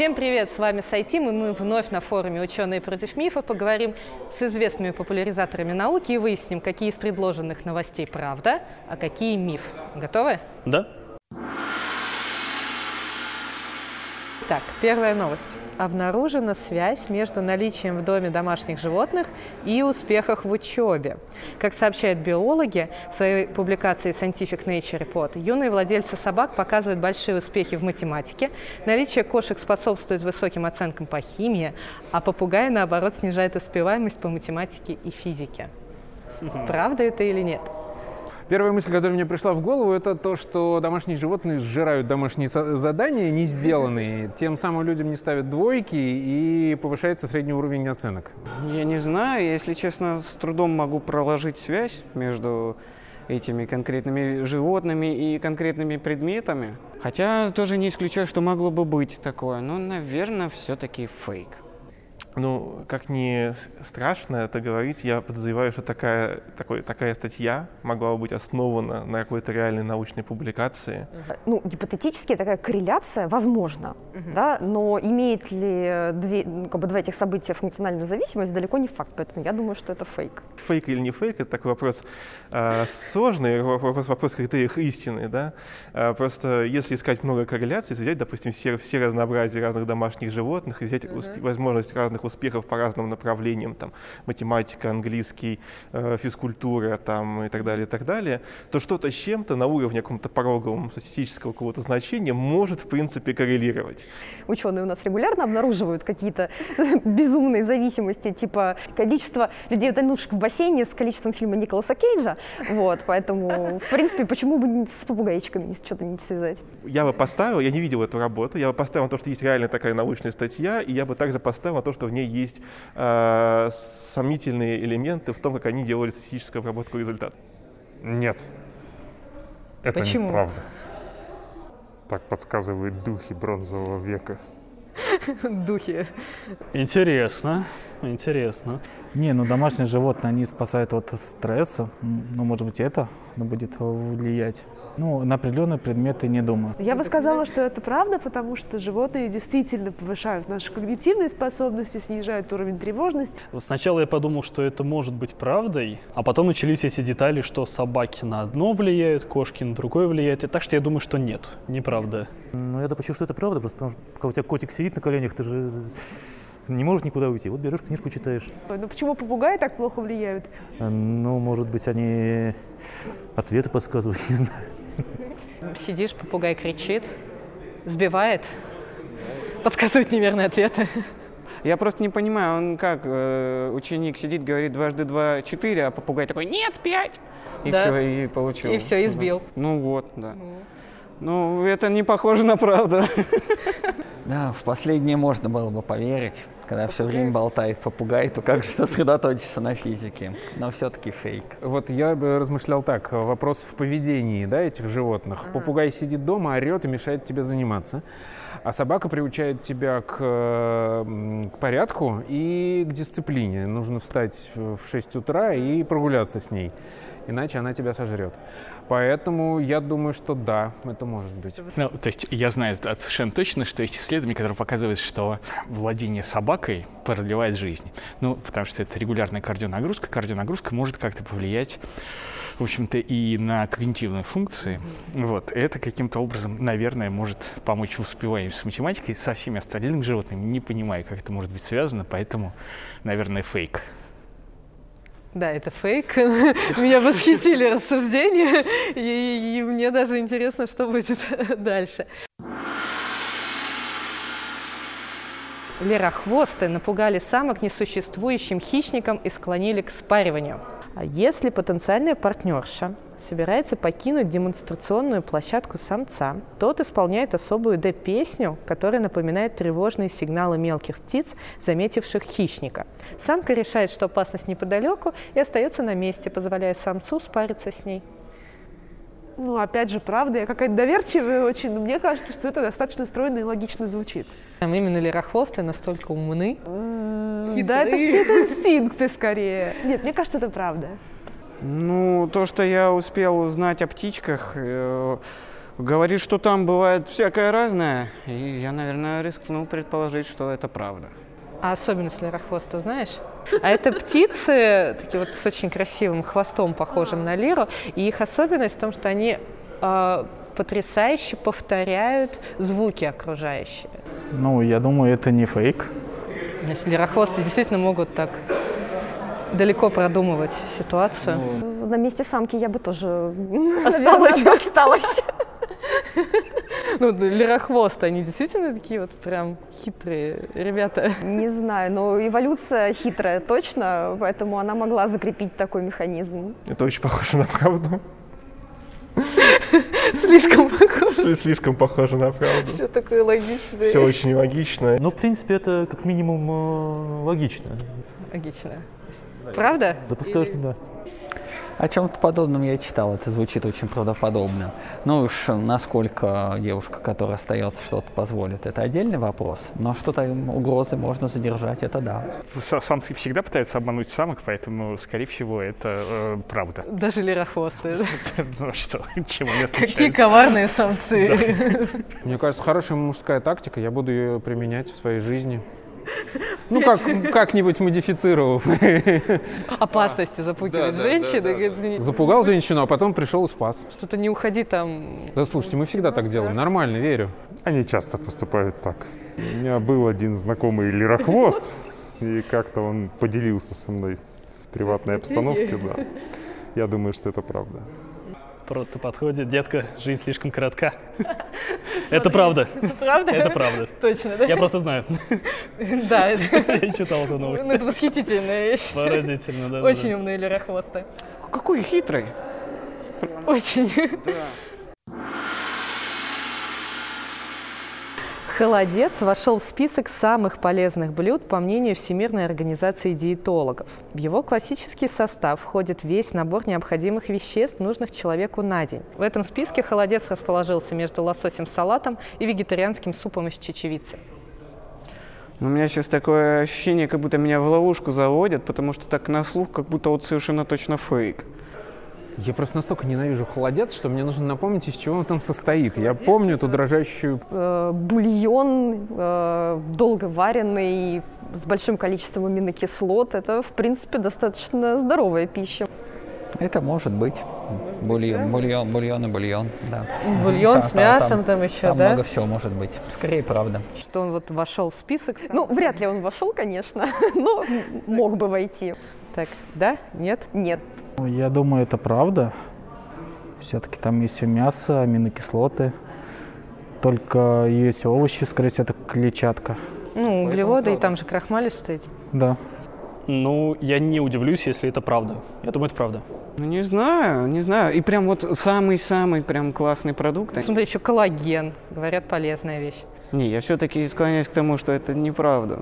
Всем привет, с вами Сайтим, и мы вновь на форуме «Ученые против мифа» поговорим с известными популяризаторами науки и выясним, какие из предложенных новостей правда, а какие миф. Готовы? Да. Итак, первая новость. Обнаружена связь между наличием в доме домашних животных и успехах в учебе. Как сообщают биологи в своей публикации Scientific Nature Report, юные владельцы собак показывают большие успехи в математике, наличие кошек способствует высоким оценкам по химии, а попугаи, наоборот, снижает успеваемость по математике и физике. Правда это или нет? Первая мысль, которая мне пришла в голову, это то, что домашние животные сжирают домашние задания, не сделанные. Тем самым людям не ставят двойки и повышается средний уровень оценок. Я не знаю, если честно, с трудом могу проложить связь между этими конкретными животными и конкретными предметами. Хотя тоже не исключаю, что могло бы быть такое. Но, наверное, все-таки фейк. Ну, как не страшно это говорить, я подозреваю, что такая, такой, такая статья могла бы быть основана на какой-то реальной научной публикации. Ну, гипотетически такая корреляция возможна, uh-huh. да, но имеет ли две, ну, как бы два этих события функциональную зависимость, далеко не факт, поэтому я думаю, что это фейк. Фейк или не фейк, это такой вопрос э, сложный, вопрос, вопрос критериев истины, да. Э, просто если искать много корреляций, взять, допустим, все, все разнообразие разных домашних животных и взять усп- возможность разных разных успехов по разным направлениям, там, математика, английский, э, физкультура там, и так далее, и так далее, то что-то с чем-то на уровне каком-то пороговом статистического какого-то значения может, в принципе, коррелировать. Ученые у нас регулярно обнаруживают какие-то безумные зависимости, типа количество людей, утонувших в бассейне, с количеством фильма Николаса Кейджа. Вот, поэтому, в принципе, почему бы с попугайчиками что-то не связать? Я бы поставил, я не видел эту работу, я бы поставил на то, что есть реально такая научная статья, и я бы также поставил на то, что в ней есть э, сомнительные элементы в том, как они делали статистическую обработку результата. Нет. Это Почему? неправда. Так подсказывают духи бронзового века. Духи. Интересно, интересно. Не, ну домашние животные, они спасают от стресса. Ну, может быть, это будет влиять. Ну, на определенные предметы не думаю. Я бы сказала, что это правда, потому что животные действительно повышают наши когнитивные способности, снижают уровень тревожности. Сначала я подумал, что это может быть правдой, а потом начались эти детали, что собаки на одно влияют, кошки на другое влияют. И так что я думаю, что нет, неправда. Ну, я допущу, что это правда, просто потому что когда у тебя котик сидит на коленях, ты же не может никуда уйти. Вот берешь книжку, читаешь. Ну почему попугаи так плохо влияют? Ну, может быть, они ответы подсказывают, не знаю. Сидишь, попугай кричит, сбивает, подсказывает неверные ответы. Я просто не понимаю, он как, э, ученик сидит, говорит дважды два четыре, а попугай такой, нет, пять. И Да. все, и получил. И все, избил. Ну вот, да. Ну, это не похоже на правду. Да, в последнее можно было бы поверить. Когда все время болтает попугай, то как же сосредоточиться на физике? Но все-таки фейк. Вот я бы размышлял так, вопрос в поведении да, этих животных. Попугай сидит дома, орет и мешает тебе заниматься, а собака приучает тебя к, э, м, к порядку и к дисциплине. Нужно встать в 6 утра и прогуляться с ней, иначе она тебя сожрет. Поэтому я думаю, что да, это может быть. Ну, то есть я знаю совершенно точно, что есть исследования, которые показывают, что владение собакой продлевает жизнь. Ну, потому что это регулярная кардионагрузка. Кардионагрузка может как-то повлиять, в общем-то, и на когнитивные функции. Вот. Это каким-то образом, наверное, может помочь в успеваемости с математикой со всеми остальными животными. Не понимаю, как это может быть связано, поэтому, наверное, фейк. Да, это фейк. Меня восхитили рассуждения, и, и мне даже интересно, что будет дальше. Лерохвосты напугали самок несуществующим хищникам и склонили к спариванию. А если потенциальная партнерша собирается покинуть демонстрационную площадку самца, тот исполняет особую Д-песню, которая напоминает тревожные сигналы мелких птиц, заметивших хищника. Самка решает, что опасность неподалеку, и остается на месте, позволяя самцу спариться с ней. Ну, опять же, правда, я какая-то доверчивая очень, но мне кажется, что это достаточно стройно и логично звучит. Там именно лирохвосты настолько умны. Да, это инстинкты скорее. Нет, мне кажется, это правда. Ну, то, что я успел узнать о птичках, э, говорит, что там бывает всякое разное, и я, наверное, рискну предположить, что это правда. А особенность лирохвоста знаешь? А это птицы, такие вот с очень красивым хвостом, похожим на лиру, и их особенность в том, что они э, потрясающе повторяют звуки окружающие. Ну, я думаю, это не фейк. Есть лирохвосты действительно могут так далеко продумывать ситуацию. На месте самки я бы тоже Осталась. наверное, осталась. Ну, лирохвосты, они действительно такие вот прям хитрые ребята. Не знаю, но эволюция хитрая точно, поэтому она могла закрепить такой механизм. Это очень похоже на правду. Слишком похоже. Слишком похоже на правду. Все такое логичное. Все очень логично. Ну, в принципе, это как минимум э, логично. Логично. Правда? Допускаю, Или- что да. О чем-то подобном я читал, это звучит очень правдоподобно. Ну уж насколько девушка, которая остается, что-то позволит, это отдельный вопрос. Но что-то угрозы можно задержать, это да. Са- Самцы всегда пытаются обмануть самок, поэтому, скорее всего, это э, правда. Даже лирохвосты. Ну а что, чем они Какие коварные самцы. Мне кажется, хорошая мужская тактика, я буду ее применять в своей жизни. Ну, как, как-нибудь модифицировав. Опасности запугивать женщины. говорит, не- Запугал женщину, а потом пришел и спас. Что-то не уходи там. Да слушайте, мы всегда так делаем, нормально, верю. Они часто поступают так. У меня был один знакомый лирохвост, и как-то он поделился со мной в приватной обстановке, да. Я думаю, что это правда. Просто подходит, детка, жизнь слишком коротка. Это правда. Правда? Это правда. Точно, да? Я просто знаю. Да, это- Я читал эту новость. ну, это восхитительно, я считаю. Поразительно, да. Очень умные лирохвосты. Какой хитрый. Очень. Холодец вошел в список самых полезных блюд по мнению Всемирной организации диетологов. В его классический состав входит весь набор необходимых веществ, нужных человеку на день. В этом списке холодец расположился между лососем салатом и вегетарианским супом из чечевицы. Но у меня сейчас такое ощущение, как будто меня в ловушку заводят, потому что так на слух, как будто вот совершенно точно фейк. Я просто настолько ненавижу холодец, что мне нужно напомнить, из чего он там состоит. Я помню эту дрожащую... Э, Бульон э, долго вареный, с большим количеством аминокислот. Это, в принципе, достаточно здоровая пища. Это может быть. Бульон, бульон, бульон и бульон, да. Бульон Та- с мясом там еще, Там да? много всего может быть. Скорее, правда. Что он вот вошел в список. Ну, вряд ли он вошел, конечно, но мог бы войти. Так, да? Нет? Нет. Ну, Я думаю, это правда. Все-таки там есть и мясо, аминокислоты. Только есть овощи, скорее всего, это клетчатка. Ну, углеводы, и там же крахмалистые. Да. Ну, я не удивлюсь, если это правда. Я думаю, это правда. Ну, не знаю, не знаю. И прям вот самый-самый прям классный продукт. Смотри, еще коллаген. Говорят, полезная вещь. Не, я все-таки склоняюсь к тому, что это неправда.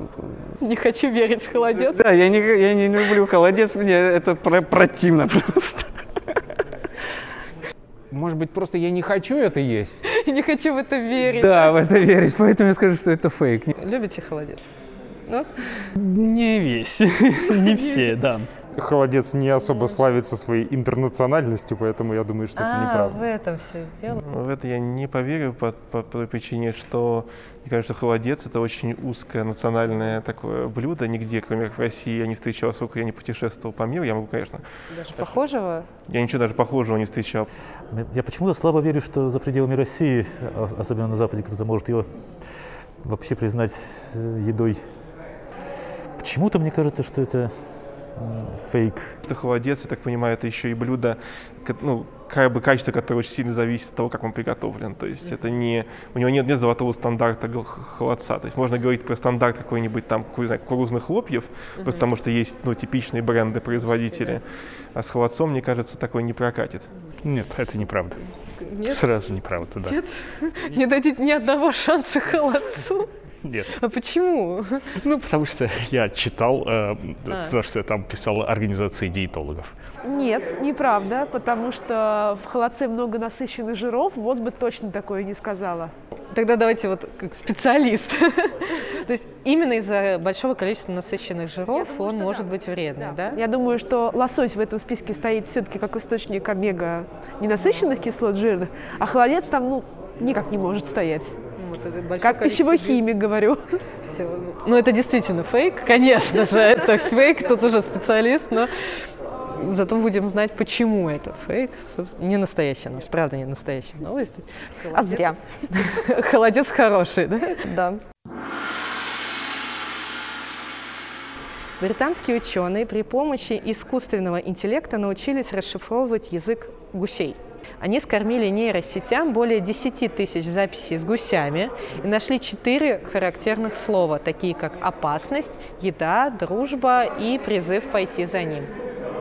Не хочу верить в холодец. Да, я не, я не люблю холодец, мне это про- противно просто. Может быть, просто я не хочу это есть? Не хочу в это верить. Да, в это верить, поэтому я скажу, что это фейк. Любите холодец? Ну? Не весь. Не все, да. Холодец не особо славится своей интернациональностью, поэтому я думаю, что это А, неправда. в этом все дело. В это я не поверю по, по, по той причине, что мне кажется, что холодец это очень узкое национальное такое блюдо. Нигде, кроме как в России, я не встречал, сколько я не путешествовал по миру. Я могу, конечно, Даже похожего? я ничего даже похожего не встречал. Я почему-то слабо верю, что за пределами России, а- особенно на Западе, кто-то может его вообще признать э, едой. Почему-то мне кажется, что это фейк. Это холодец, я так понимаю, это еще и блюдо, ну, как бы качество, которое очень сильно зависит от того, как он приготовлен. То есть это не, у него нет, нет золотого стандарта холодца. То есть можно говорить про стандарт какой-нибудь там, не знаю, кукурузных хлопьев, просто потому что есть ну, типичные бренды, производители. А с холодцом, мне кажется, такой не прокатит. Нет, это неправда. Нет? Сразу неправда, да. Нет? Не дадите ни одного шанса холодцу? Нет. А почему? Ну, потому что я читал э, А. то, что там писала организация диетологов. Нет, неправда, потому что в холодце много насыщенных жиров, ВОЗ бы точно такое не сказала. Тогда давайте вот как специалист. То есть именно из-за большого количества насыщенных жиров он может быть вредным, да? Я думаю, что лосось в этом списке стоит все-таки как источник омега ненасыщенных кислот, жиров, жирных. А холодец там, ну, никак не может стоять. Вот это большое Как пищевой бил- химик, говорю. Всё. Ну, это действительно фейк, конечно же, это фейк, тут уже специалист, но зато будем знать, почему это фейк. Собственно, Не настоящая новость, правда, не настоящая новость. А зря. Холодец хороший, да? Да. Британские ученые при помощи искусственного интеллекта научились расшифровывать язык гусей. Они скормили нейросетям более 10 тысяч записей с гусями и нашли четыре характерных слова, такие как опасность, еда, дружба и призыв пойти за ним.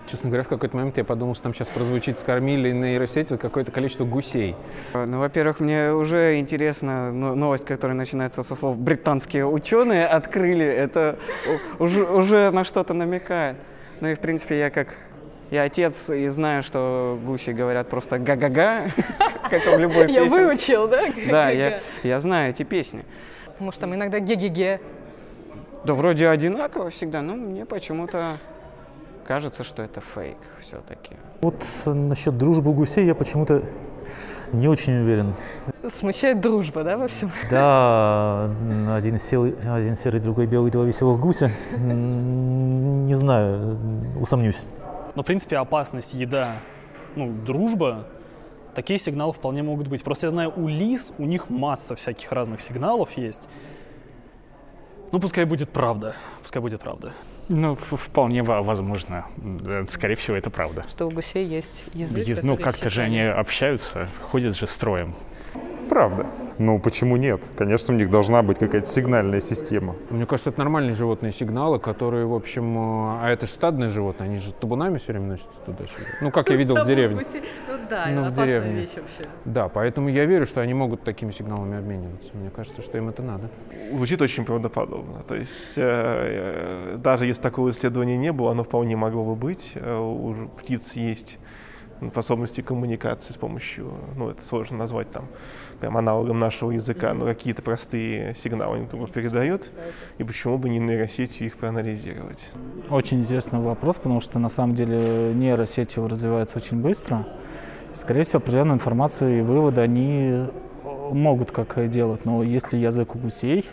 Честно говоря, в какой-то момент я подумал, что там сейчас прозвучит «скормили нейросети» какое-то количество гусей. Ну, во-первых, мне уже интересна но- новость, которая начинается со слов «британские ученые открыли». Это уже, уже на что-то намекает. Ну и, в принципе, я как... Я отец и знаю, что гуси говорят просто «га-га-га», как в любой Я песне. выучил, да? Да, я, я знаю эти песни. Может, там иногда ге-ге-ге. Да вроде одинаково всегда, но мне почему-то кажется, что это фейк все-таки. Вот насчет дружбы гусей я почему-то не очень уверен. Смущает дружба, да, во всем? Да, один, сел, один серый, другой белый, два веселых гуся. Не знаю, усомнюсь. Но, в принципе, опасность, еда, ну, дружба, такие сигналы вполне могут быть. Просто я знаю, у лис, у них масса всяких разных сигналов есть. Ну, пускай будет правда. Пускай будет правда. Ну, вполне во- возможно. Скорее всего, это правда. Что у гусей есть язык. Ез- Ну, как-то же они общаются, ходят же строем. Правда. Ну, почему нет? Конечно, у них должна быть какая-то сигнальная система. Мне кажется, это нормальные животные сигналы, которые, в общем... э, А это же стадные животные, они же табунами все время носятся туда-сюда. Ну, как я видел в деревне. Ну да, Ну, в деревне. вещь вообще. Да, поэтому я верю, что они могут такими сигналами обмениваться. Мне кажется, что им это надо. Звучит очень правдоподобно. То есть э, э, даже если такого исследования не было, оно вполне могло бы быть. У птиц есть способности коммуникации с помощью, ну это сложно назвать там прям аналогом нашего языка, но какие-то простые сигналы они друг передают, и почему бы не нейросетью их проанализировать. Очень интересный вопрос, потому что на самом деле нейросети развиваются очень быстро. Скорее всего, определенную информацию и выводы они могут как делать, но если язык у гусей,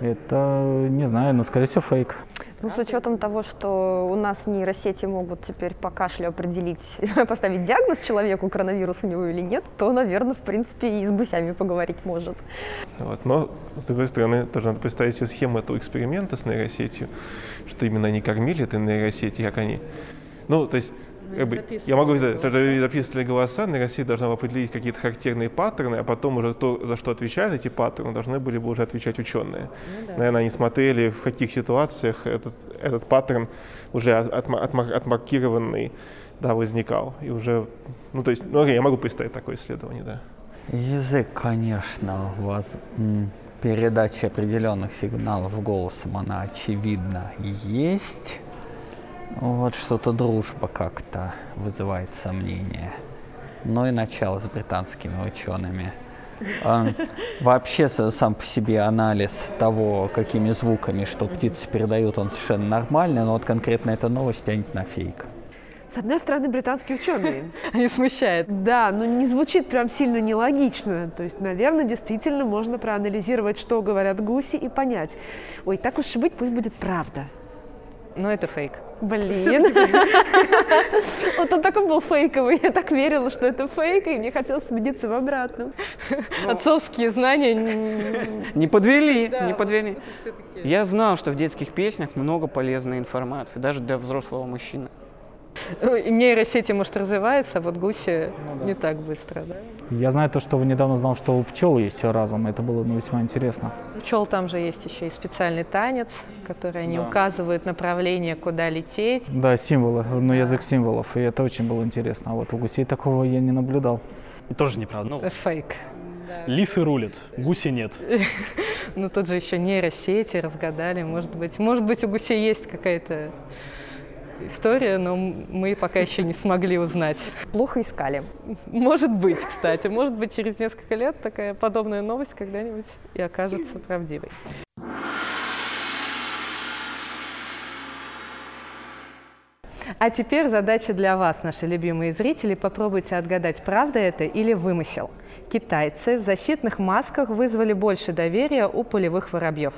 это, не знаю, но скорее всего фейк. Ну, с учетом того, что у нас нейросети могут теперь по кашлю определить, поставить диагноз человеку, коронавирус у него или нет, то, наверное, в принципе, и с гусями поговорить может. Вот. Но, с другой стороны, тоже надо представить себе схему этого эксперимента с нейросетью, что именно они кормили этой нейросети, как они... Ну, то есть, как бы, я могу да, даже записывали голоса, нейросеть должна определить какие-то характерные паттерны, а потом уже то, за что отвечают эти паттерны, должны были бы уже отвечать ученые. Наверное, они смотрели, в каких ситуациях этот, этот паттерн уже отма- отма- отмаркированный да, возникал. И уже, ну, то есть, ну, окей, я могу представить такое исследование, да. Язык, конечно, воз... м, передача определенных сигналов голосом, она очевидно есть. Вот что-то дружба как-то вызывает сомнения. Но и начало с британскими учеными. А, Вообще сам по себе анализ того, какими звуками что птицы передают, он совершенно нормальный, но вот конкретно эта новость тянет на фейк. С одной стороны, британские ученые. Они смущают. Да, но не звучит прям сильно нелогично. То есть, наверное, действительно можно проанализировать, что говорят гуси, и понять. Ой, так уж и быть, пусть будет правда. Но это фейк. Блин. Вот он такой был фейковый. Я так верила, что это фейк, и мне хотелось убедиться в обратном. Отцовские знания. Не подвели, не подвели. Я знал, что в детских песнях много полезной информации, даже для взрослого мужчины. Ну, Нейросети, может, развиваются, а вот гуси не так быстро, да? Я знаю то, что недавно знал, что у пчел есть разум. Это было мне весьма интересно. У пчел там же есть еще и специальный танец, который они указывают направление, куда лететь. Да, символы, ну, язык символов, и это очень было интересно. А вот у гусей такого я не наблюдал. Тоже неправда. Ну, Фейк. лисы рулят, гуси нет. Ну, тут же еще нейросети разгадали, может быть. Может быть, у гусей есть какая-то история, но мы пока еще не смогли узнать. Плохо искали. Может быть, кстати. Может быть, через несколько лет такая подобная новость когда-нибудь и окажется правдивой. А теперь задача для вас, наши любимые зрители. Попробуйте отгадать, правда это или вымысел. Китайцы в защитных масках вызвали больше доверия у полевых воробьев.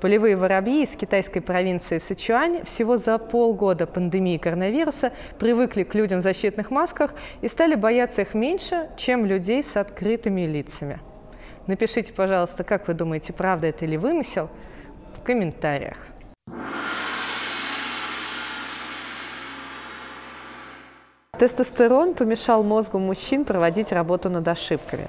Полевые воробьи из китайской провинции Сычуань всего за полгода пандемии коронавируса привыкли к людям в защитных масках и стали бояться их меньше, чем людей с открытыми лицами. Напишите, пожалуйста, как вы думаете, правда это или вымысел, в комментариях. Тестостерон помешал мозгу мужчин проводить работу над ошибками.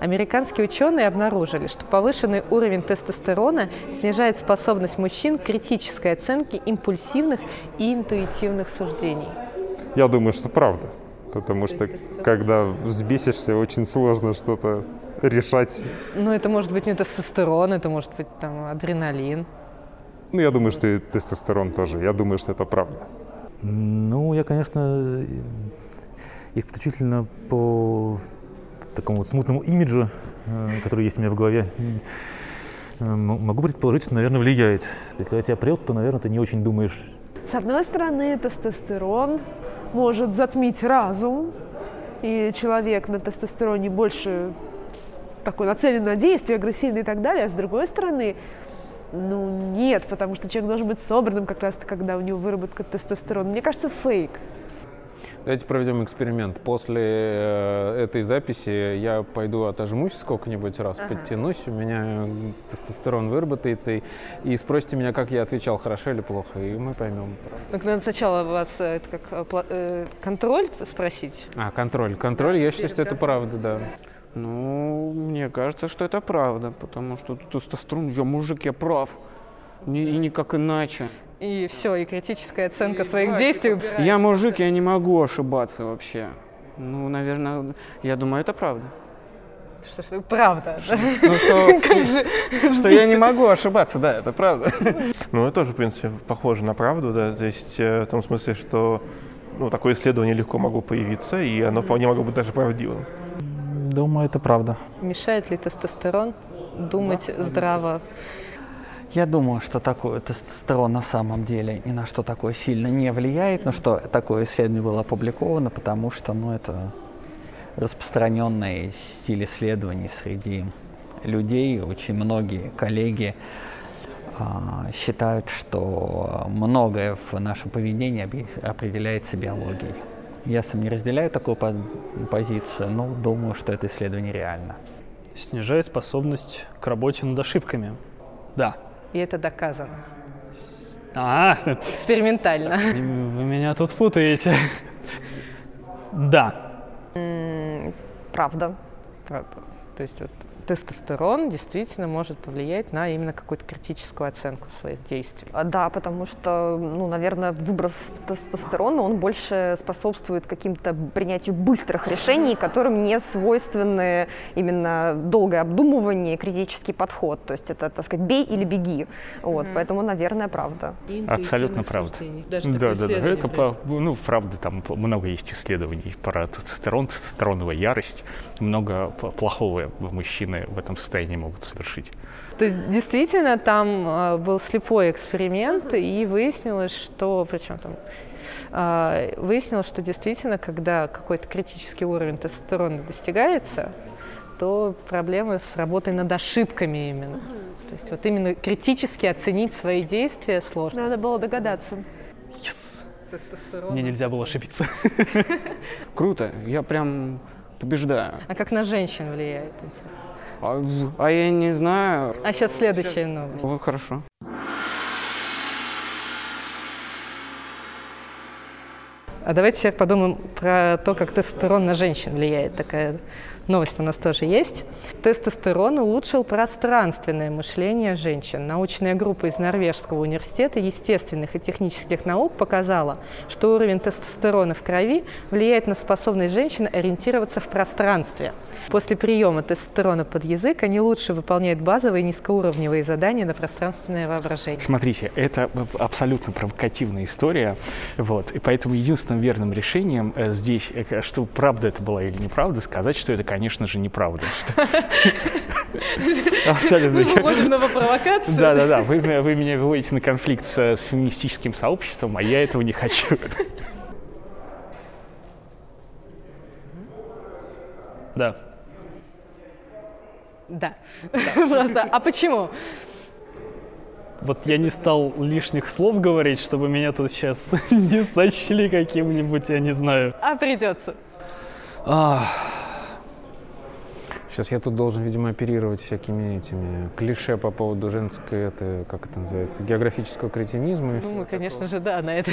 Американские ученые обнаружили, что повышенный уровень тестостерона снижает способность мужчин к критической оценке импульсивных и интуитивных суждений. Я думаю, что правда. Потому что когда взбесишься, очень сложно что-то решать. Ну, это может быть не тестостерон, это может быть там адреналин. Ну, я думаю, что и тестостерон тоже. Я думаю, что это правда. Ну, я, конечно, исключительно по такому вот смутному имиджу, э, который есть у меня в голове, э, могу предположить, что, наверное, влияет. Если когда тебя прет, то, наверное, ты не очень думаешь. С одной стороны, тестостерон может затмить разум, и человек на тестостероне больше такой нацелен на действие, агрессивный и так далее, а с другой стороны, ну нет, потому что человек должен быть собранным как раз когда у него выработка тестостерона. Мне кажется, фейк. Давайте проведем эксперимент. После э, этой записи я пойду отожмусь сколько-нибудь раз, ага. подтянусь, у меня тестостерон выработается, и, и спросите меня, как я отвечал, хорошо или плохо, и мы поймем. Так надо сначала вас э, это как э, контроль спросить. А, контроль. Контроль, я считаю, что это правда, да. Ну, мне кажется, что это правда, потому что тестостерон, я мужик, я прав. И никак иначе. И все, и критическая оценка и своих действий убирается. Я мужик, я не могу ошибаться вообще. Ну, наверное, я думаю, это правда. Что, что правда? Ну, что, что я не могу ошибаться, да, это правда. Ну, это тоже, в принципе, похоже на правду, да, то есть э, в том смысле, что ну, такое исследование легко могло появиться, и оно вполне могло быть даже правдивым. Думаю, это правда. Мешает ли тестостерон думать да, здраво? Я думаю, что такой тестостерон на самом деле ни на что такое сильно не влияет, но что такое исследование было опубликовано, потому что ну, это распространенный стиль исследований среди людей. Очень многие коллеги а, считают, что многое в нашем поведении определяется биологией. Я сам не разделяю такую позицию, но думаю, что это исследование реально. Снижает способность к работе над ошибками. Да. И это доказано. А, экспериментально. Вы меня тут путаете. Да. Правда. Правда. То есть вот тестостерон действительно может повлиять на именно какую-то критическую оценку своих действий. А, да, потому что, ну, наверное, выброс тестостерона, он больше способствует каким-то принятию быстрых решений, которым не свойственны именно долгое обдумывание, критический подход. То есть это, так сказать, бей или беги. Вот, mm-hmm. Поэтому, наверное, правда. Абсолютно правда. Даже да, да, да. Это, по, ну, правда, там много есть исследований про тестостерон, тестостероновая ярость, много плохого в мужчине мужчины в этом состоянии могут совершить. То есть действительно там э, был слепой эксперимент, и выяснилось, что, причем там, э, выяснилось, что действительно, когда какой-то критический уровень тестостерона достигается, то проблемы с работой над ошибками именно. То есть вот именно критически оценить свои действия сложно. Надо было догадаться. Yes. Мне нельзя было ошибиться. Круто, я прям побеждаю. А как на женщин влияет эти? А, а я не знаю. А сейчас следующая новость. Ну, хорошо. А давайте подумаем про то, как тестостерон на женщин влияет. Такая новость у нас тоже есть. Тестостерон улучшил пространственное мышление женщин. Научная группа из Норвежского университета естественных и технических наук показала, что уровень тестостерона в крови влияет на способность женщин ориентироваться в пространстве. После приема тестостерона под язык они лучше выполняют базовые низкоуровневые задания на пространственное воображение. Смотрите, это абсолютно провокативная история, вот, и поэтому единственным верным решением э, здесь, э, что правда это была или неправда, сказать, что это, конечно же, неправда. Абсолютно. Мы выходим на провокацию. Да-да-да, вы, вы меня выводите на конфликт с, с феминистическим сообществом, а я этого не хочу. Да. Да. Просто, а почему? Вот я не стал лишних слов говорить, чтобы меня тут сейчас не сочли каким-нибудь, я не знаю. А придется. Ах. Сейчас я тут должен, видимо, оперировать всякими этими клише по поводу женской, это, как это называется, географического кретинизма. Ну, мы, конечно же, да, на это.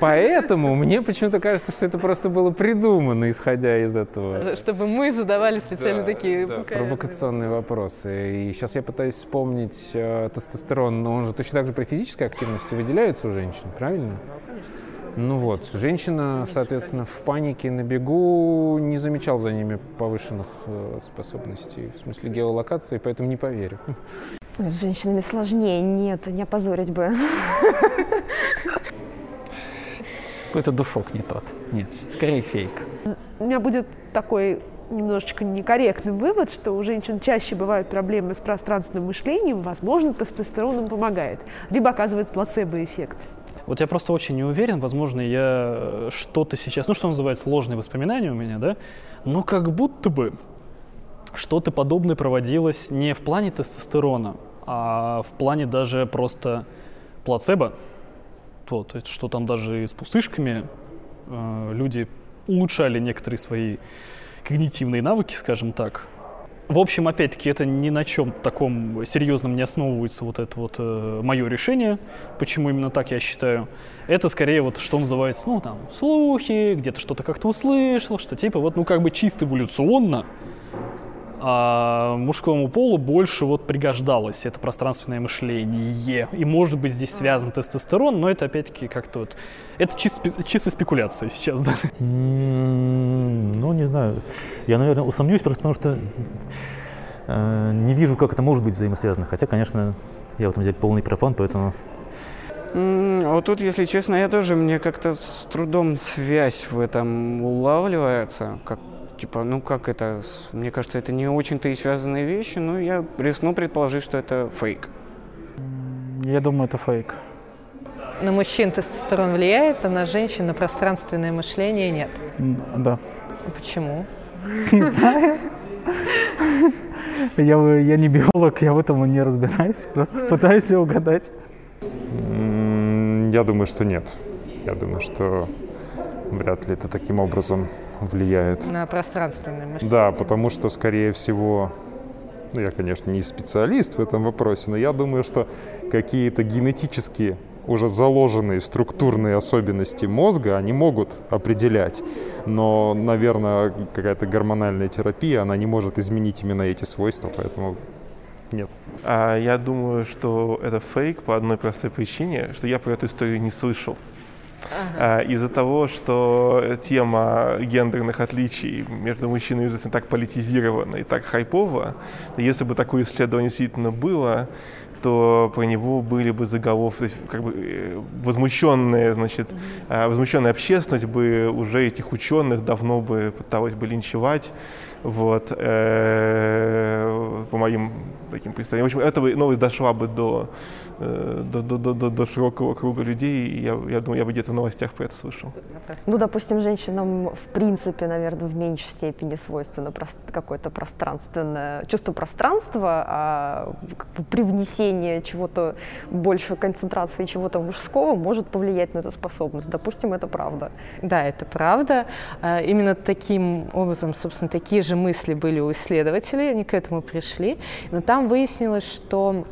Поэтому мне почему-то кажется, что это просто было придумано, исходя из этого. Чтобы мы задавали специально да, такие да. провокационные вопросы. И сейчас я пытаюсь вспомнить э, тестостерон, но он же точно так же при физической активности выделяется у женщин, правильно? Да, конечно. Ну вот, женщина, соответственно, в панике на бегу не замечал за ними повышенных э, способностей в смысле геолокации, поэтому не поверю. С женщинами сложнее, нет, не опозорить бы. Какой-то душок не тот. Нет, скорее фейк. У меня будет такой немножечко некорректный вывод, что у женщин чаще бывают проблемы с пространственным мышлением, возможно, тестостерон им помогает, либо оказывает плацебо-эффект. Вот я просто очень не уверен, возможно, я э, что-то сейчас, ну, что называется, ложные воспоминания у меня, да, но как будто бы что-то подобное проводилось не в плане тестостерона, а в плане даже просто плацебо. Вот, что там даже с пустышками э, люди улучшали некоторые свои когнитивные навыки, скажем так, в общем, опять-таки, это ни на чем таком серьезном не основывается вот это вот э, мое решение, почему именно так я считаю. Это скорее вот, что называется, ну, там, слухи, где-то что-то как-то услышал, что типа вот, ну, как бы чисто эволюционно а мужскому полу больше вот пригождалось это пространственное мышление. И может быть здесь связан тестостерон, но это опять-таки как-то вот... Это чисто, чисто спекуляция сейчас, да? Ну, не знаю. Я, наверное, усомнюсь, просто потому что э, не вижу, как это может быть взаимосвязано. Хотя, конечно, я в этом деле полный профан, поэтому вот тут, если честно, я тоже, мне как-то с трудом связь в этом улавливается, как типа, ну как это, мне кажется, это не очень-то и связанные вещи, но я рискну предположить, что это фейк. Я думаю, это фейк. На мужчин тестостерон влияет, а на женщин на пространственное мышление нет? Да. Почему? Не знаю. Я, я не биолог, я в этом не разбираюсь, просто пытаюсь угадать. Я думаю, что нет. Я думаю, что вряд ли это таким образом влияет. На пространственное мышление. Да, потому что, скорее всего, ну, я, конечно, не специалист в этом вопросе, но я думаю, что какие-то генетические уже заложенные структурные особенности мозга они могут определять. Но, наверное, какая-то гормональная терапия, она не может изменить именно эти свойства, поэтому нет. А я думаю, что это фейк по одной простой причине, что я про эту историю не слышал. Ага. Из-за того, что тема гендерных отличий между мужчиной и женщиной так политизирована и так хайпово, если бы такое исследование действительно было, то про него были бы заголовки, как бы э, возмущенная, значит, mm-hmm. возмущенная общественность бы уже этих ученых давно бы пыталась бы линчевать, вот, э, по моим таким представлениям. В общем, эта новость дошла бы до Э, до, до, до, до широкого круга людей, и я, я думаю, я бы где-то в новостях про это слышал. Ну, допустим, женщинам в принципе, наверное, в меньшей степени свойственно какое-то пространственное чувство пространства, а как бы привнесение чего-то большей концентрации чего-то мужского может повлиять на эту способность. Допустим, это правда. Да, это правда. А, именно таким образом, собственно, такие же мысли были у исследователей, они к этому пришли, но там выяснилось, что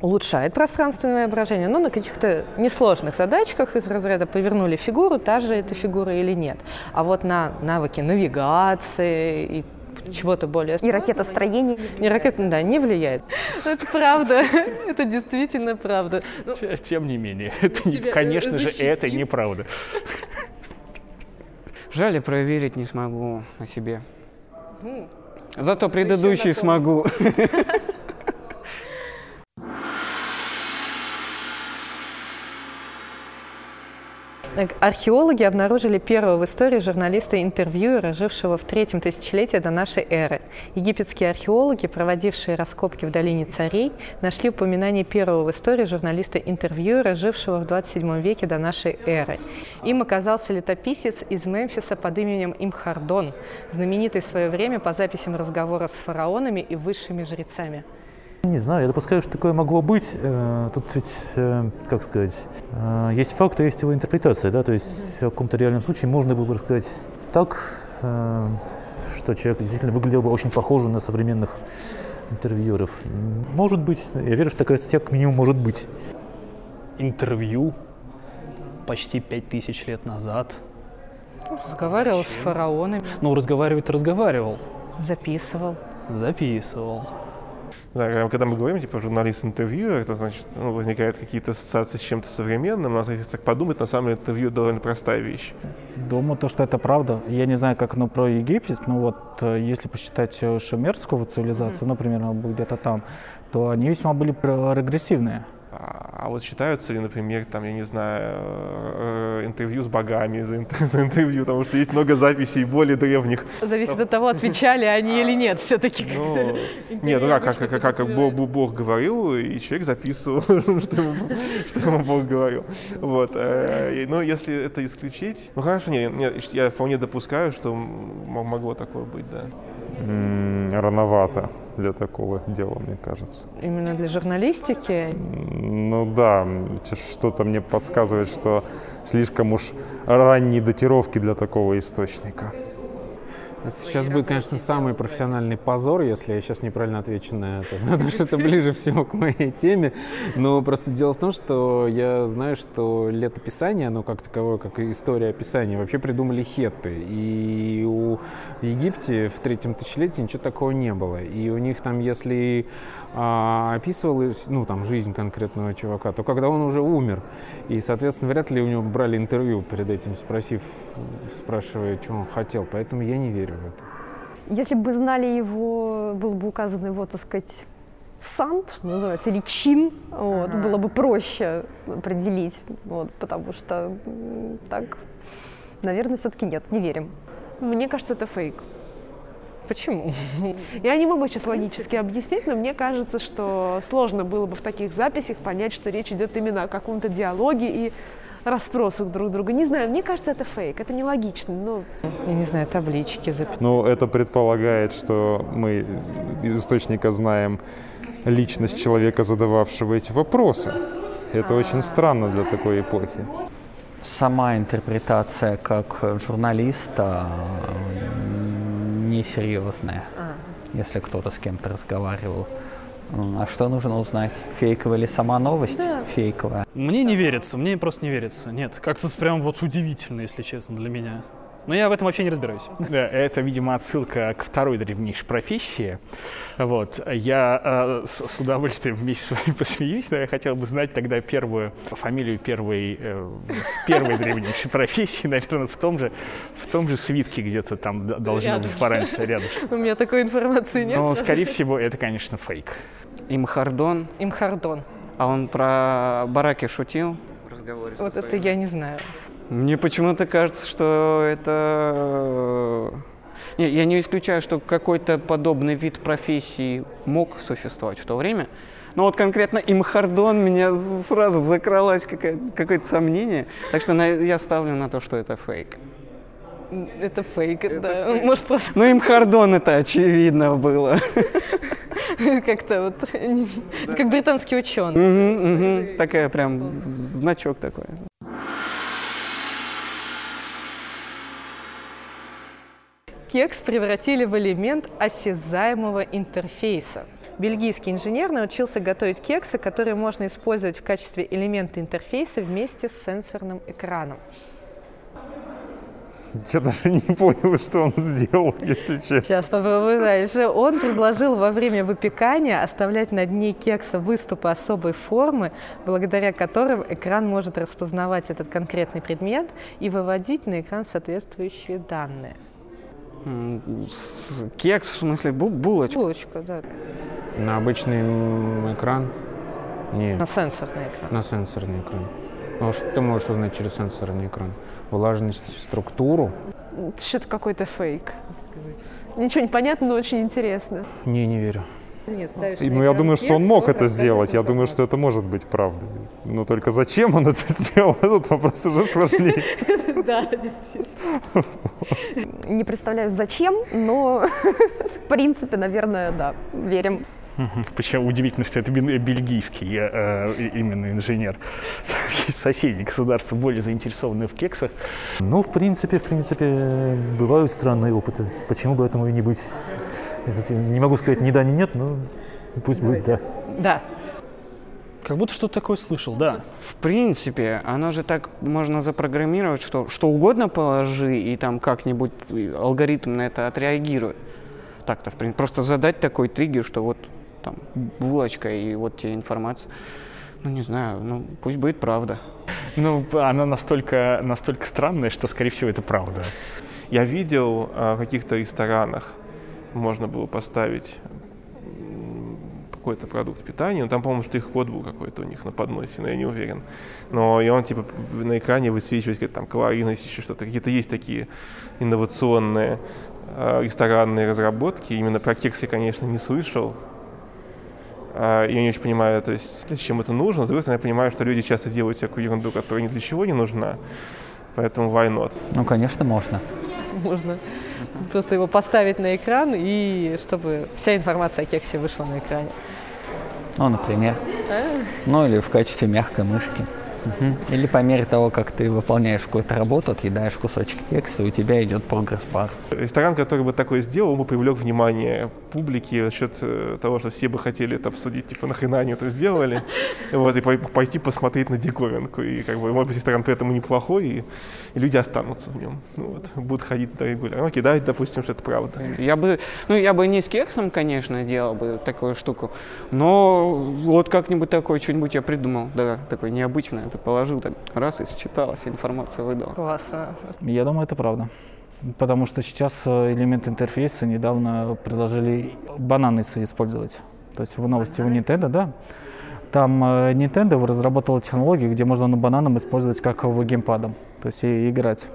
улучшает пространственное воображение, но на каких-то несложных задачках из разряда повернули фигуру, та же эта фигура или нет. А вот на навыки навигации и чего-то более... И ракетостроение. Не ракета, да, не влияет. Это правда, это действительно правда. Ну, Тем не менее, это не, конечно же, это неправда. Жаль, проверить не смогу на себе. Зато предыдущий смогу. Археологи обнаружили первого в истории журналиста-интервьюера, жившего в третьем тысячелетии до нашей эры. Египетские археологи, проводившие раскопки в долине царей, нашли упоминание первого в истории журналиста-интервьюера, жившего в 27 веке до нашей эры. Им оказался летописец из Мемфиса под именем Имхардон, знаменитый в свое время по записям разговоров с фараонами и высшими жрецами. Не знаю, я допускаю, что такое могло быть. Э, Тут ведь, э, как сказать, э, есть факт, а есть его интерпретация, да, то есть в каком-то реальном случае можно было бы рассказать так, что человек действительно выглядел бы очень похоже на современных интервьюеров. Может быть, я верю, что такая статья как минимум может быть. Интервью почти пять тысяч лет назад. Разговаривал с фараонами, Ну, разговаривать разговаривал. записывал. Записывал. Да, когда мы говорим, типа, журналист-интервьюер, это значит, ну, возникают какие-то ассоциации с чем-то современным, но если так подумать, на самом деле интервью довольно простая вещь. Думаю, то, что это правда. Я не знаю, как оно про Египет, но вот э, если посчитать э, шумерскую цивилизацию, например, она будет где-то там, то они весьма были про- прогрессивные. А, а вот считаются ли, например, там, я не знаю, э, интервью с богами за, за интервью, потому что есть много записей более древних. Зависит от того, отвечали они или нет все-таки. Ну, нет, ну как, как, как, как, Бог, говорил, и человек записывал, что ему, Бог говорил. Вот. э, Но если это исключить, ну хорошо, нет, я вполне допускаю, что могло такое быть, да. Рановато для такого дела, мне кажется. Именно для журналистики. Ну да, что-то мне подсказывает, что слишком уж ранние датировки для такого источника. Это сейчас будет, конечно, самый профессиональный позор, если я сейчас неправильно отвечу на это, потому что это ближе всего к моей теме. Но просто дело в том, что я знаю, что летописание, оно как таковое, как история описания, вообще придумали хетты. И у, в Египте в третьем тысячелетии ничего такого не было. И у них там, если а, описывалась, ну, там, жизнь конкретного чувака, то когда он уже умер. И, соответственно, вряд ли у него брали интервью перед этим, спросив, спрашивая, что он хотел. Поэтому я не верю в это. Если бы знали его, был бы указан его, так сказать, сан, что называется, или чин, вот, было бы проще определить, вот, потому что так, наверное, все-таки нет, не верим. Мне кажется, это фейк. Почему? Я не могу сейчас логически объяснить, но мне кажется, что сложно было бы в таких записях понять, что речь идет именно о каком-то диалоге и расспросах друг друга. Не знаю, мне кажется, это фейк, это нелогично, но Я не знаю, таблички записать. Ну, это предполагает, что мы из источника знаем личность человека, задававшего эти вопросы. Это очень странно для такой эпохи. Сама интерпретация как журналиста несерьезная, если кто-то с кем-то разговаривал. А что нужно узнать? Фейковая ли сама новость? Фейковая. Мне не верится, мне просто не верится. Нет, как-то прям вот удивительно, если честно, для меня. Но я в этом вообще не разбираюсь. Да, это, видимо, отсылка к второй древнейшей профессии. Вот. Я э, с, с удовольствием вместе с вами посмеюсь, но я хотел бы знать тогда первую фамилию первой, э, первой древнейшей профессии, наверное, в том же, в том же свитке где-то там должно Рядом. быть пораньше, рядом. У меня такой информации нет. Но, скорее всего, это, конечно, фейк. Имхардон, Имхардон. а он про бараки шутил в разговоре со Вот это я не знаю. Мне почему-то кажется, что это... Не, я не исключаю, что какой-то подобный вид профессии мог существовать в то время. Но вот конкретно имхардон меня сразу закралось какая- какое-то сомнение. Так что на- я ставлю на то, что это фейк. Это фейк, да. Может, просто Ну, имхардон это очевидно было. как-то вот, как британский ученый. Такая прям значок такой. Кекс превратили в элемент осязаемого интерфейса. Бельгийский инженер научился готовить кексы, которые можно использовать в качестве элемента интерфейса вместе с сенсорным экраном. Я даже не понял, что он сделал, если честно. Сейчас попробую дальше. Он предложил во время выпекания оставлять на дне кекса выступы особой формы, благодаря которым экран может распознавать этот конкретный предмет и выводить на экран соответствующие данные. Кекс, в смысле, бу- булочка. Булочка, да. На обычный экран? Нет, На сенсорный экран. на сенсорный экран. Ну, а что ты можешь узнать через сенсорный экран? Влажность, структуру? Что-то какой-то фейк. Ничего не понятно, но очень интересно. Не, не верю. Нет, ставишь И, ну, я думаю, что он мог это сделать. Я думаю, что это может быть правдой. Но только зачем он это сделал, этот вопрос уже сложнее. Да, действительно. Не представляю, зачем, но в принципе, наверное, да, верим. Почему удивительно, что это бен- бельгийский э, и- именно инженер. Соседние государства более заинтересованные в кексах. Ну, в принципе, в принципе, бывают странные опыты. Почему бы этому и не быть? Я, кстати, Не могу сказать ни да, ни нет, но пусть будет да. Да. Как будто что-то такое слышал, да. В принципе, оно же так можно запрограммировать, что что угодно положи, и там как-нибудь алгоритм на это отреагирует. Так-то, в принципе, просто задать такой триггер, что вот там булочка и вот тебе информация. Ну, не знаю, ну, пусть будет правда. Ну, она настолько, настолько странная, что, скорее всего, это правда. Я видел а, в каких-то ресторанах можно было поставить какой-то продукт питания, но там, по-моему, штрих-код был какой-то у них на подносе, но я не уверен. Но и он, типа, на экране высвечивает какая-то там калорийность, еще что-то. Какие-то есть такие инновационные а, ресторанные разработки. Именно про кексы, конечно, не слышал. А, Я не очень понимаю, то есть, зачем это нужно. С другой стороны, я понимаю, что люди часто делают всякую ерунду, которая ни для чего не нужна. Поэтому why not? Ну, конечно, можно. Можно просто его поставить на экран, и чтобы вся информация о кексе вышла на экране. Ну, например. А? Ну, или в качестве мягкой мышки. Мгм. Или по мере того, как ты выполняешь какую-то работу, отъедаешь кусочек текста, у тебя идет прогресс-бар. Ресторан, который бы такое сделал, он бы привлек внимание публики за счет э, того, что все бы хотели это обсудить, типа, нахрена они это сделали, вот, и пой- пойти посмотреть на диковинку. И, как бы, может быть, ресторан при этом и неплохой, и, и люди останутся в нем. Ну, вот, будут ходить туда регулярно. Окей, да, допустим, что это правда. Я бы, ну, я бы не с кексом, конечно, делал бы такую штуку, но вот как-нибудь такое что-нибудь я придумал, да, такое необычное. Ты положил так, раз и считалась, информация выдала. Классно. Я думаю, это правда. Потому что сейчас э, элемент интерфейса недавно предложили бананы свои использовать. То есть в новости у Nintendo, да. Там э, Nintendo разработала технологию, где можно на бананом использовать как в геймпадом, то есть и играть.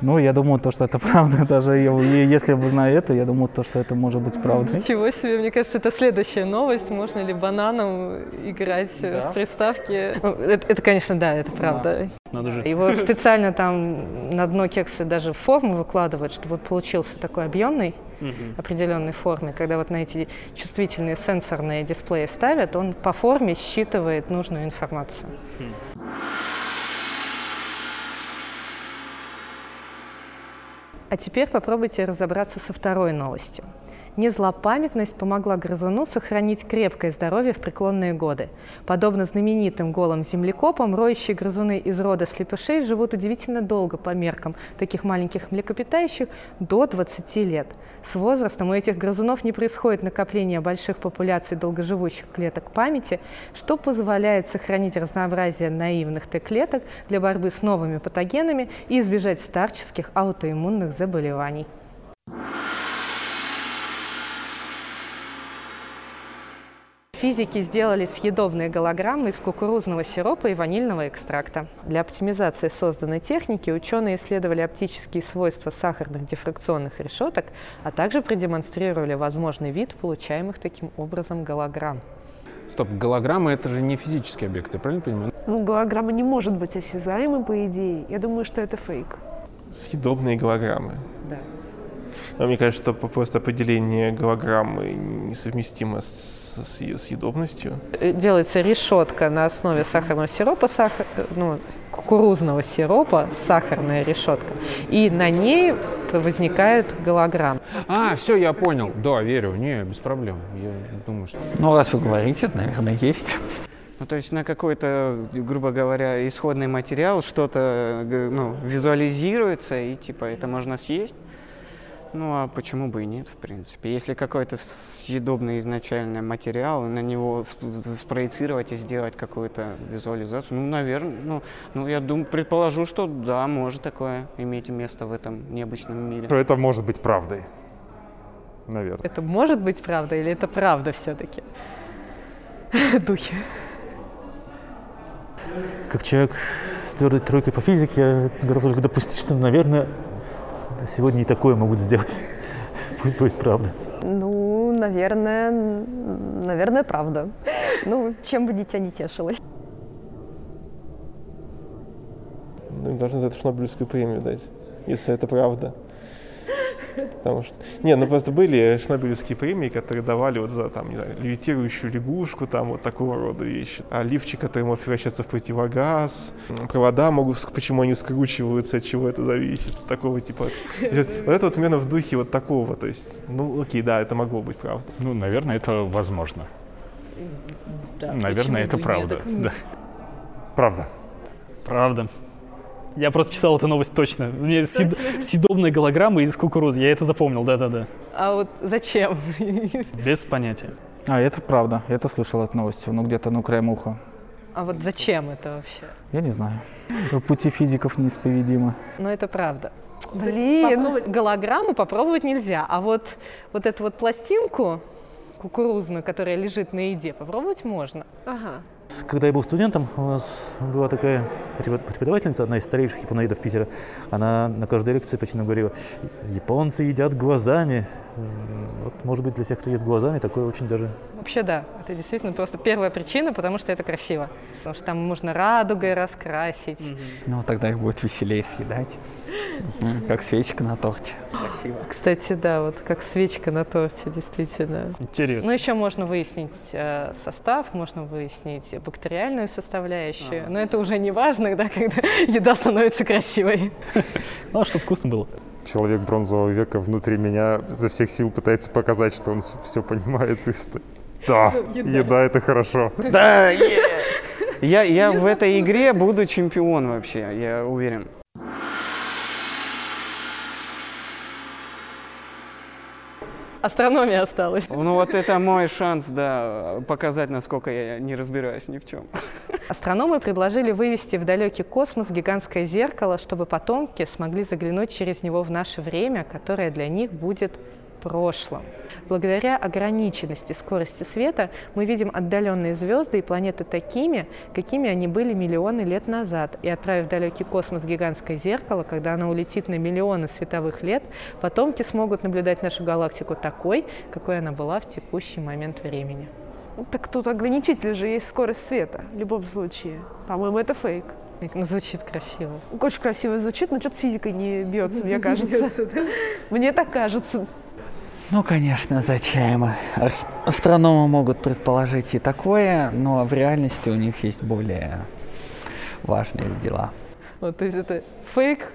Ну, я думаю, то, что это правда. Даже если бы знаю это, я думаю, то, что это может быть правдой. Ничего себе, мне кажется, это следующая новость. Можно ли бананом играть э, в приставке? Это, это, конечно, да, это правда. Надо же. Его специально там на дно кекса даже форму выкладывают, чтобы он получился такой объемный, определенной формы. Когда вот на эти чувствительные сенсорные дисплеи ставят, он по форме считывает нужную информацию. А теперь попробуйте разобраться со второй новостью. Незлопамятность помогла грызуну сохранить крепкое здоровье в преклонные годы. Подобно знаменитым голым землекопам, роющие грызуны из рода слепышей живут удивительно долго по меркам таких маленьких млекопитающих до 20 лет. С возрастом у этих грызунов не происходит накопление больших популяций долгоживущих клеток памяти, что позволяет сохранить разнообразие наивных Т-клеток для борьбы с новыми патогенами и избежать старческих аутоиммунных заболеваний. Физики сделали съедобные голограммы из кукурузного сиропа и ванильного экстракта. Для оптимизации созданной техники ученые исследовали оптические свойства сахарных дифракционных решеток, а также продемонстрировали возможный вид получаемых таким образом голограмм. Стоп, голограмма это же не физический объект, я правильно понимаю? Ну, голограмма не может быть осязаемой, по идее. Я думаю, что это фейк. Съедобные голограммы. Но мне кажется, что просто определение голограммы несовместимо с, с ее съедобностью. Э, Делается решетка на основе сахарного сиропа, сахар, э, ну, кукурузного сиропа, сахарная решетка, и на ней возникает голограмма. А, все, я понял. Да, верю. Не, без проблем. Я думаю, что... Ну, раз вы говорите, наверное, есть. Ну, то есть на какой-то, грубо говоря, исходный материал что-то г- ну, визуализируется, и типа это можно съесть. Ну, а почему бы и нет, в принципе. Если какой-то съедобный изначально материал, на него сп- спроецировать и сделать какую-то визуализацию, ну, наверное, ну, ну я думаю, предположу, что да, может такое иметь место в этом необычном мире. Что это может быть правдой. Наверное. Это может быть правда или это правда все-таки? Духи. как человек с твердой тройкой по физике, я готов только допустить, что, наверное, сегодня и такое могут сделать. Пусть будет правда. Ну, наверное, наверное, правда. Ну, чем бы дитя не тешилось. Ну, им должны за это Шнобелевскую премию дать, если это правда. Потому что... Не, ну просто были шнобелевские премии, которые давали вот за, там, не знаю, левитирующую лягушку, там вот такого рода вещи. А лифчик, который может превращаться в противогаз. Провода могут, почему они скручиваются, от чего это зависит. Такого типа... Вот это вот примерно в духе вот такого. То есть, ну окей, да, это могло быть правда. Ну, наверное, это возможно. Наверное, это правда. Да. Правда. Правда. Я просто читал эту новость точно. У меня съед- съедобная голограмма из кукурузы. Я это запомнил, да-да-да. А вот зачем? Без понятия. А, это правда. Я это слышал от новости, ну где-то ну краем уха. А вот зачем это вообще? Я не знаю. Пути физиков неисповедимы. Ну, это правда. Блин. Попробовать голограмму попробовать нельзя, а вот, вот эту вот пластинку кукурузную, которая лежит на еде, попробовать можно. Ага. Когда я был студентом, у нас была такая препод- преподавательница, одна из старейших японоидов Питера. Она на каждой лекции почему говорила, японцы едят глазами. Вот, может быть, для тех, кто ест глазами, такое очень даже Вообще да, это действительно просто первая причина, потому что это красиво. Потому что там можно радугой раскрасить. Ну, тогда их будет веселее съедать. Как свечка на торте. Красиво. Кстати, да, вот как свечка на торте, действительно. Интересно. Ну, еще можно выяснить э, состав, можно выяснить бактериальную составляющую. Но это уже не важно, да, когда еда становится красивой. Главное, чтобы вкусно было. Человек бронзового века внутри меня за всех сил пытается показать, что он все понимает и стоит. Да, еда это хорошо. Да, е- я, я в этой игре буду чемпион вообще, я уверен. Астрономия осталась. Ну вот это мой шанс, да, показать, насколько я не разбираюсь ни в чем. Астрономы предложили вывести в далекий космос гигантское зеркало, чтобы потомки смогли заглянуть через него в наше время, которое для них будет прошлым. Благодаря ограниченности скорости света мы видим отдаленные звезды и планеты такими, какими они были миллионы лет назад. И отправив в далекий космос гигантское зеркало, когда оно улетит на миллионы световых лет, потомки смогут наблюдать нашу галактику такой, какой она была в текущий момент времени. Так тут ограничитель же есть скорость света в любом случае. По-моему, это фейк. Ну, звучит красиво. Очень красиво звучит, но что-то с физикой не бьется, мне кажется. Мне так кажется. Ну, конечно, зачем? Арх- Астрономы могут предположить и такое, но в реальности у них есть более важные дела. Вот, то есть это фейк,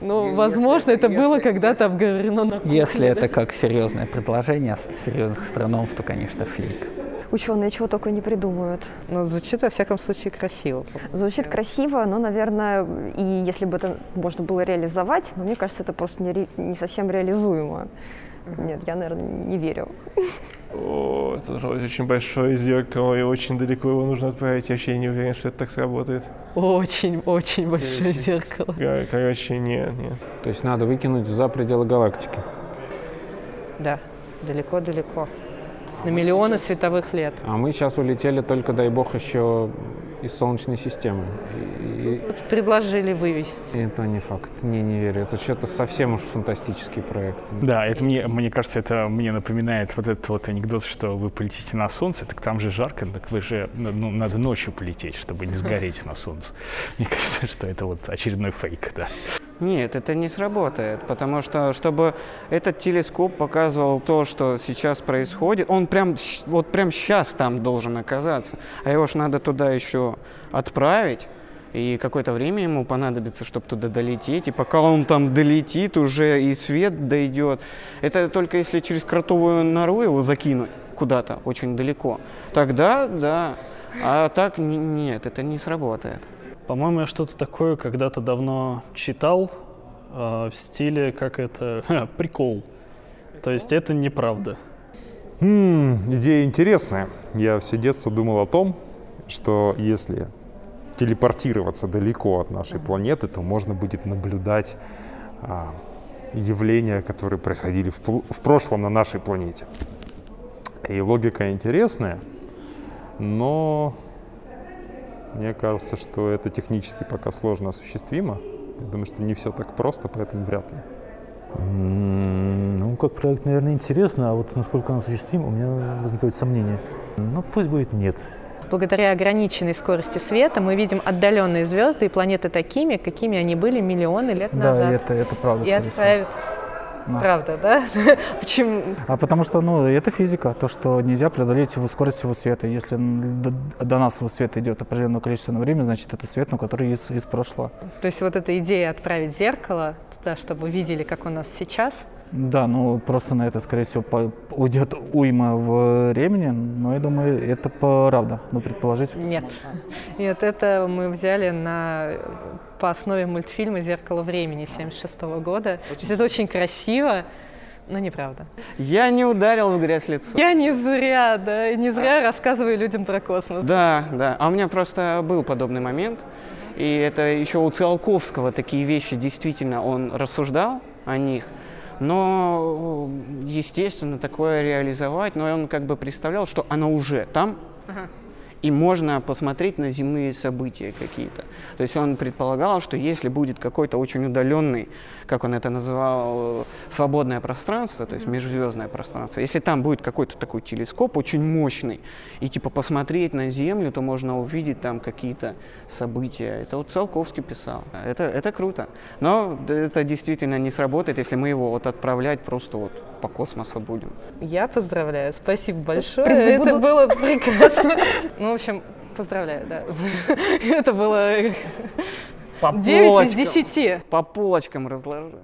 но, возможно, это было когда-то обговорено на кухне, Если да? это как серьезное предложение серьезных астрономов, то, конечно, фейк. Ученые чего только не придумают. Но звучит, во всяком случае, красиво. Звучит красиво, но, наверное, и если бы это можно было реализовать, но мне кажется, это просто не, ре- не совсем реализуемо. Нет, я, наверное, не верю. О, это очень большое зеркало, и очень далеко его нужно отправить. Я вообще не уверен, что это так сработает. Очень-очень большое зеркало. Кор- Короче, нет, нет. То есть надо выкинуть за пределы галактики. Да, далеко-далеко. На миллионы световых лет. А мы сейчас улетели только, дай бог, еще из Солнечной системы. И, Предложили вывести. и это не факт. Не, не верю. Это что-то совсем уж фантастический проект. Да, это мне, мне кажется, это мне напоминает вот этот вот анекдот, что вы полетите на Солнце, так там же жарко, так вы же, ну, надо ночью полететь, чтобы не сгореть на Солнце. Мне кажется, что это вот очередной фейк, да. Нет, это не сработает, потому что, чтобы этот телескоп показывал то, что сейчас происходит, он прям, вот прям сейчас там должен оказаться, а его ж надо туда еще отправить, и какое-то время ему понадобится, чтобы туда долететь, и пока он там долетит, уже и свет дойдет. Это только если через кротовую нору его закинуть куда-то очень далеко, тогда да, а так нет, это не сработает. По-моему, я что-то такое когда-то давно читал э, в стиле, как это, ха, прикол. То есть это неправда. Хм, идея интересная. Я все детство думал о том, что если телепортироваться далеко от нашей планеты, то можно будет наблюдать а, явления, которые происходили в, в прошлом на нашей планете. И логика интересная, но Мне кажется, что это технически пока сложно осуществимо. Я думаю, что не все так просто, поэтому вряд ли. Ну, как проект, наверное, интересно, а вот насколько он осуществим, у меня возникают сомнения. Ну, пусть будет нет. Благодаря ограниченной скорости света мы видим отдаленные звезды и планеты такими, какими они были миллионы лет Да, назад. и это, это правда, И отправят. Да. Правда, да? Почему? А потому что, ну, это физика, то, что нельзя преодолеть его скорость его света. Если до, до нас его свет идет определенное количество времени, значит, это свет, ну, который из, из прошлого. То есть вот эта идея отправить зеркало туда, чтобы видели, как у нас сейчас, Да, ну, просто на это, скорее всего, по- уйдет уйма времени, но я думаю, это правда, ну, предположить. Нет. Нет, это мы взяли на, по основе мультфильма «Зеркало времени» 76 года. То есть это очень красиво, но неправда. Я не ударил в грязь лицо. Я не зря, да, не зря рассказываю людям про космос. Да, да. А у меня просто был подобный момент. И это еще у Циолковского такие вещи действительно он рассуждал о них. Но, естественно, такое реализовать, но он как бы представлял, что оно уже там, Ага. и можно посмотреть на земные события какие-то. То есть он предполагал, что если будет какой-то очень удаленный, как он это называл, свободное пространство, то есть межзвездное пространство, если там будет какой-то такой телескоп очень мощный, и типа посмотреть на Землю, то можно увидеть там какие-то события. Это вот Циолковский писал. Это, это круто. Но это действительно не сработает, если мы его вот отправлять просто вот по космосу будем. Я поздравляю, спасибо большое. Призы Это будут? было прекрасно. Ну, в общем, поздравляю, да. Это было По 9 из полочкам. 10. По полочкам разложил.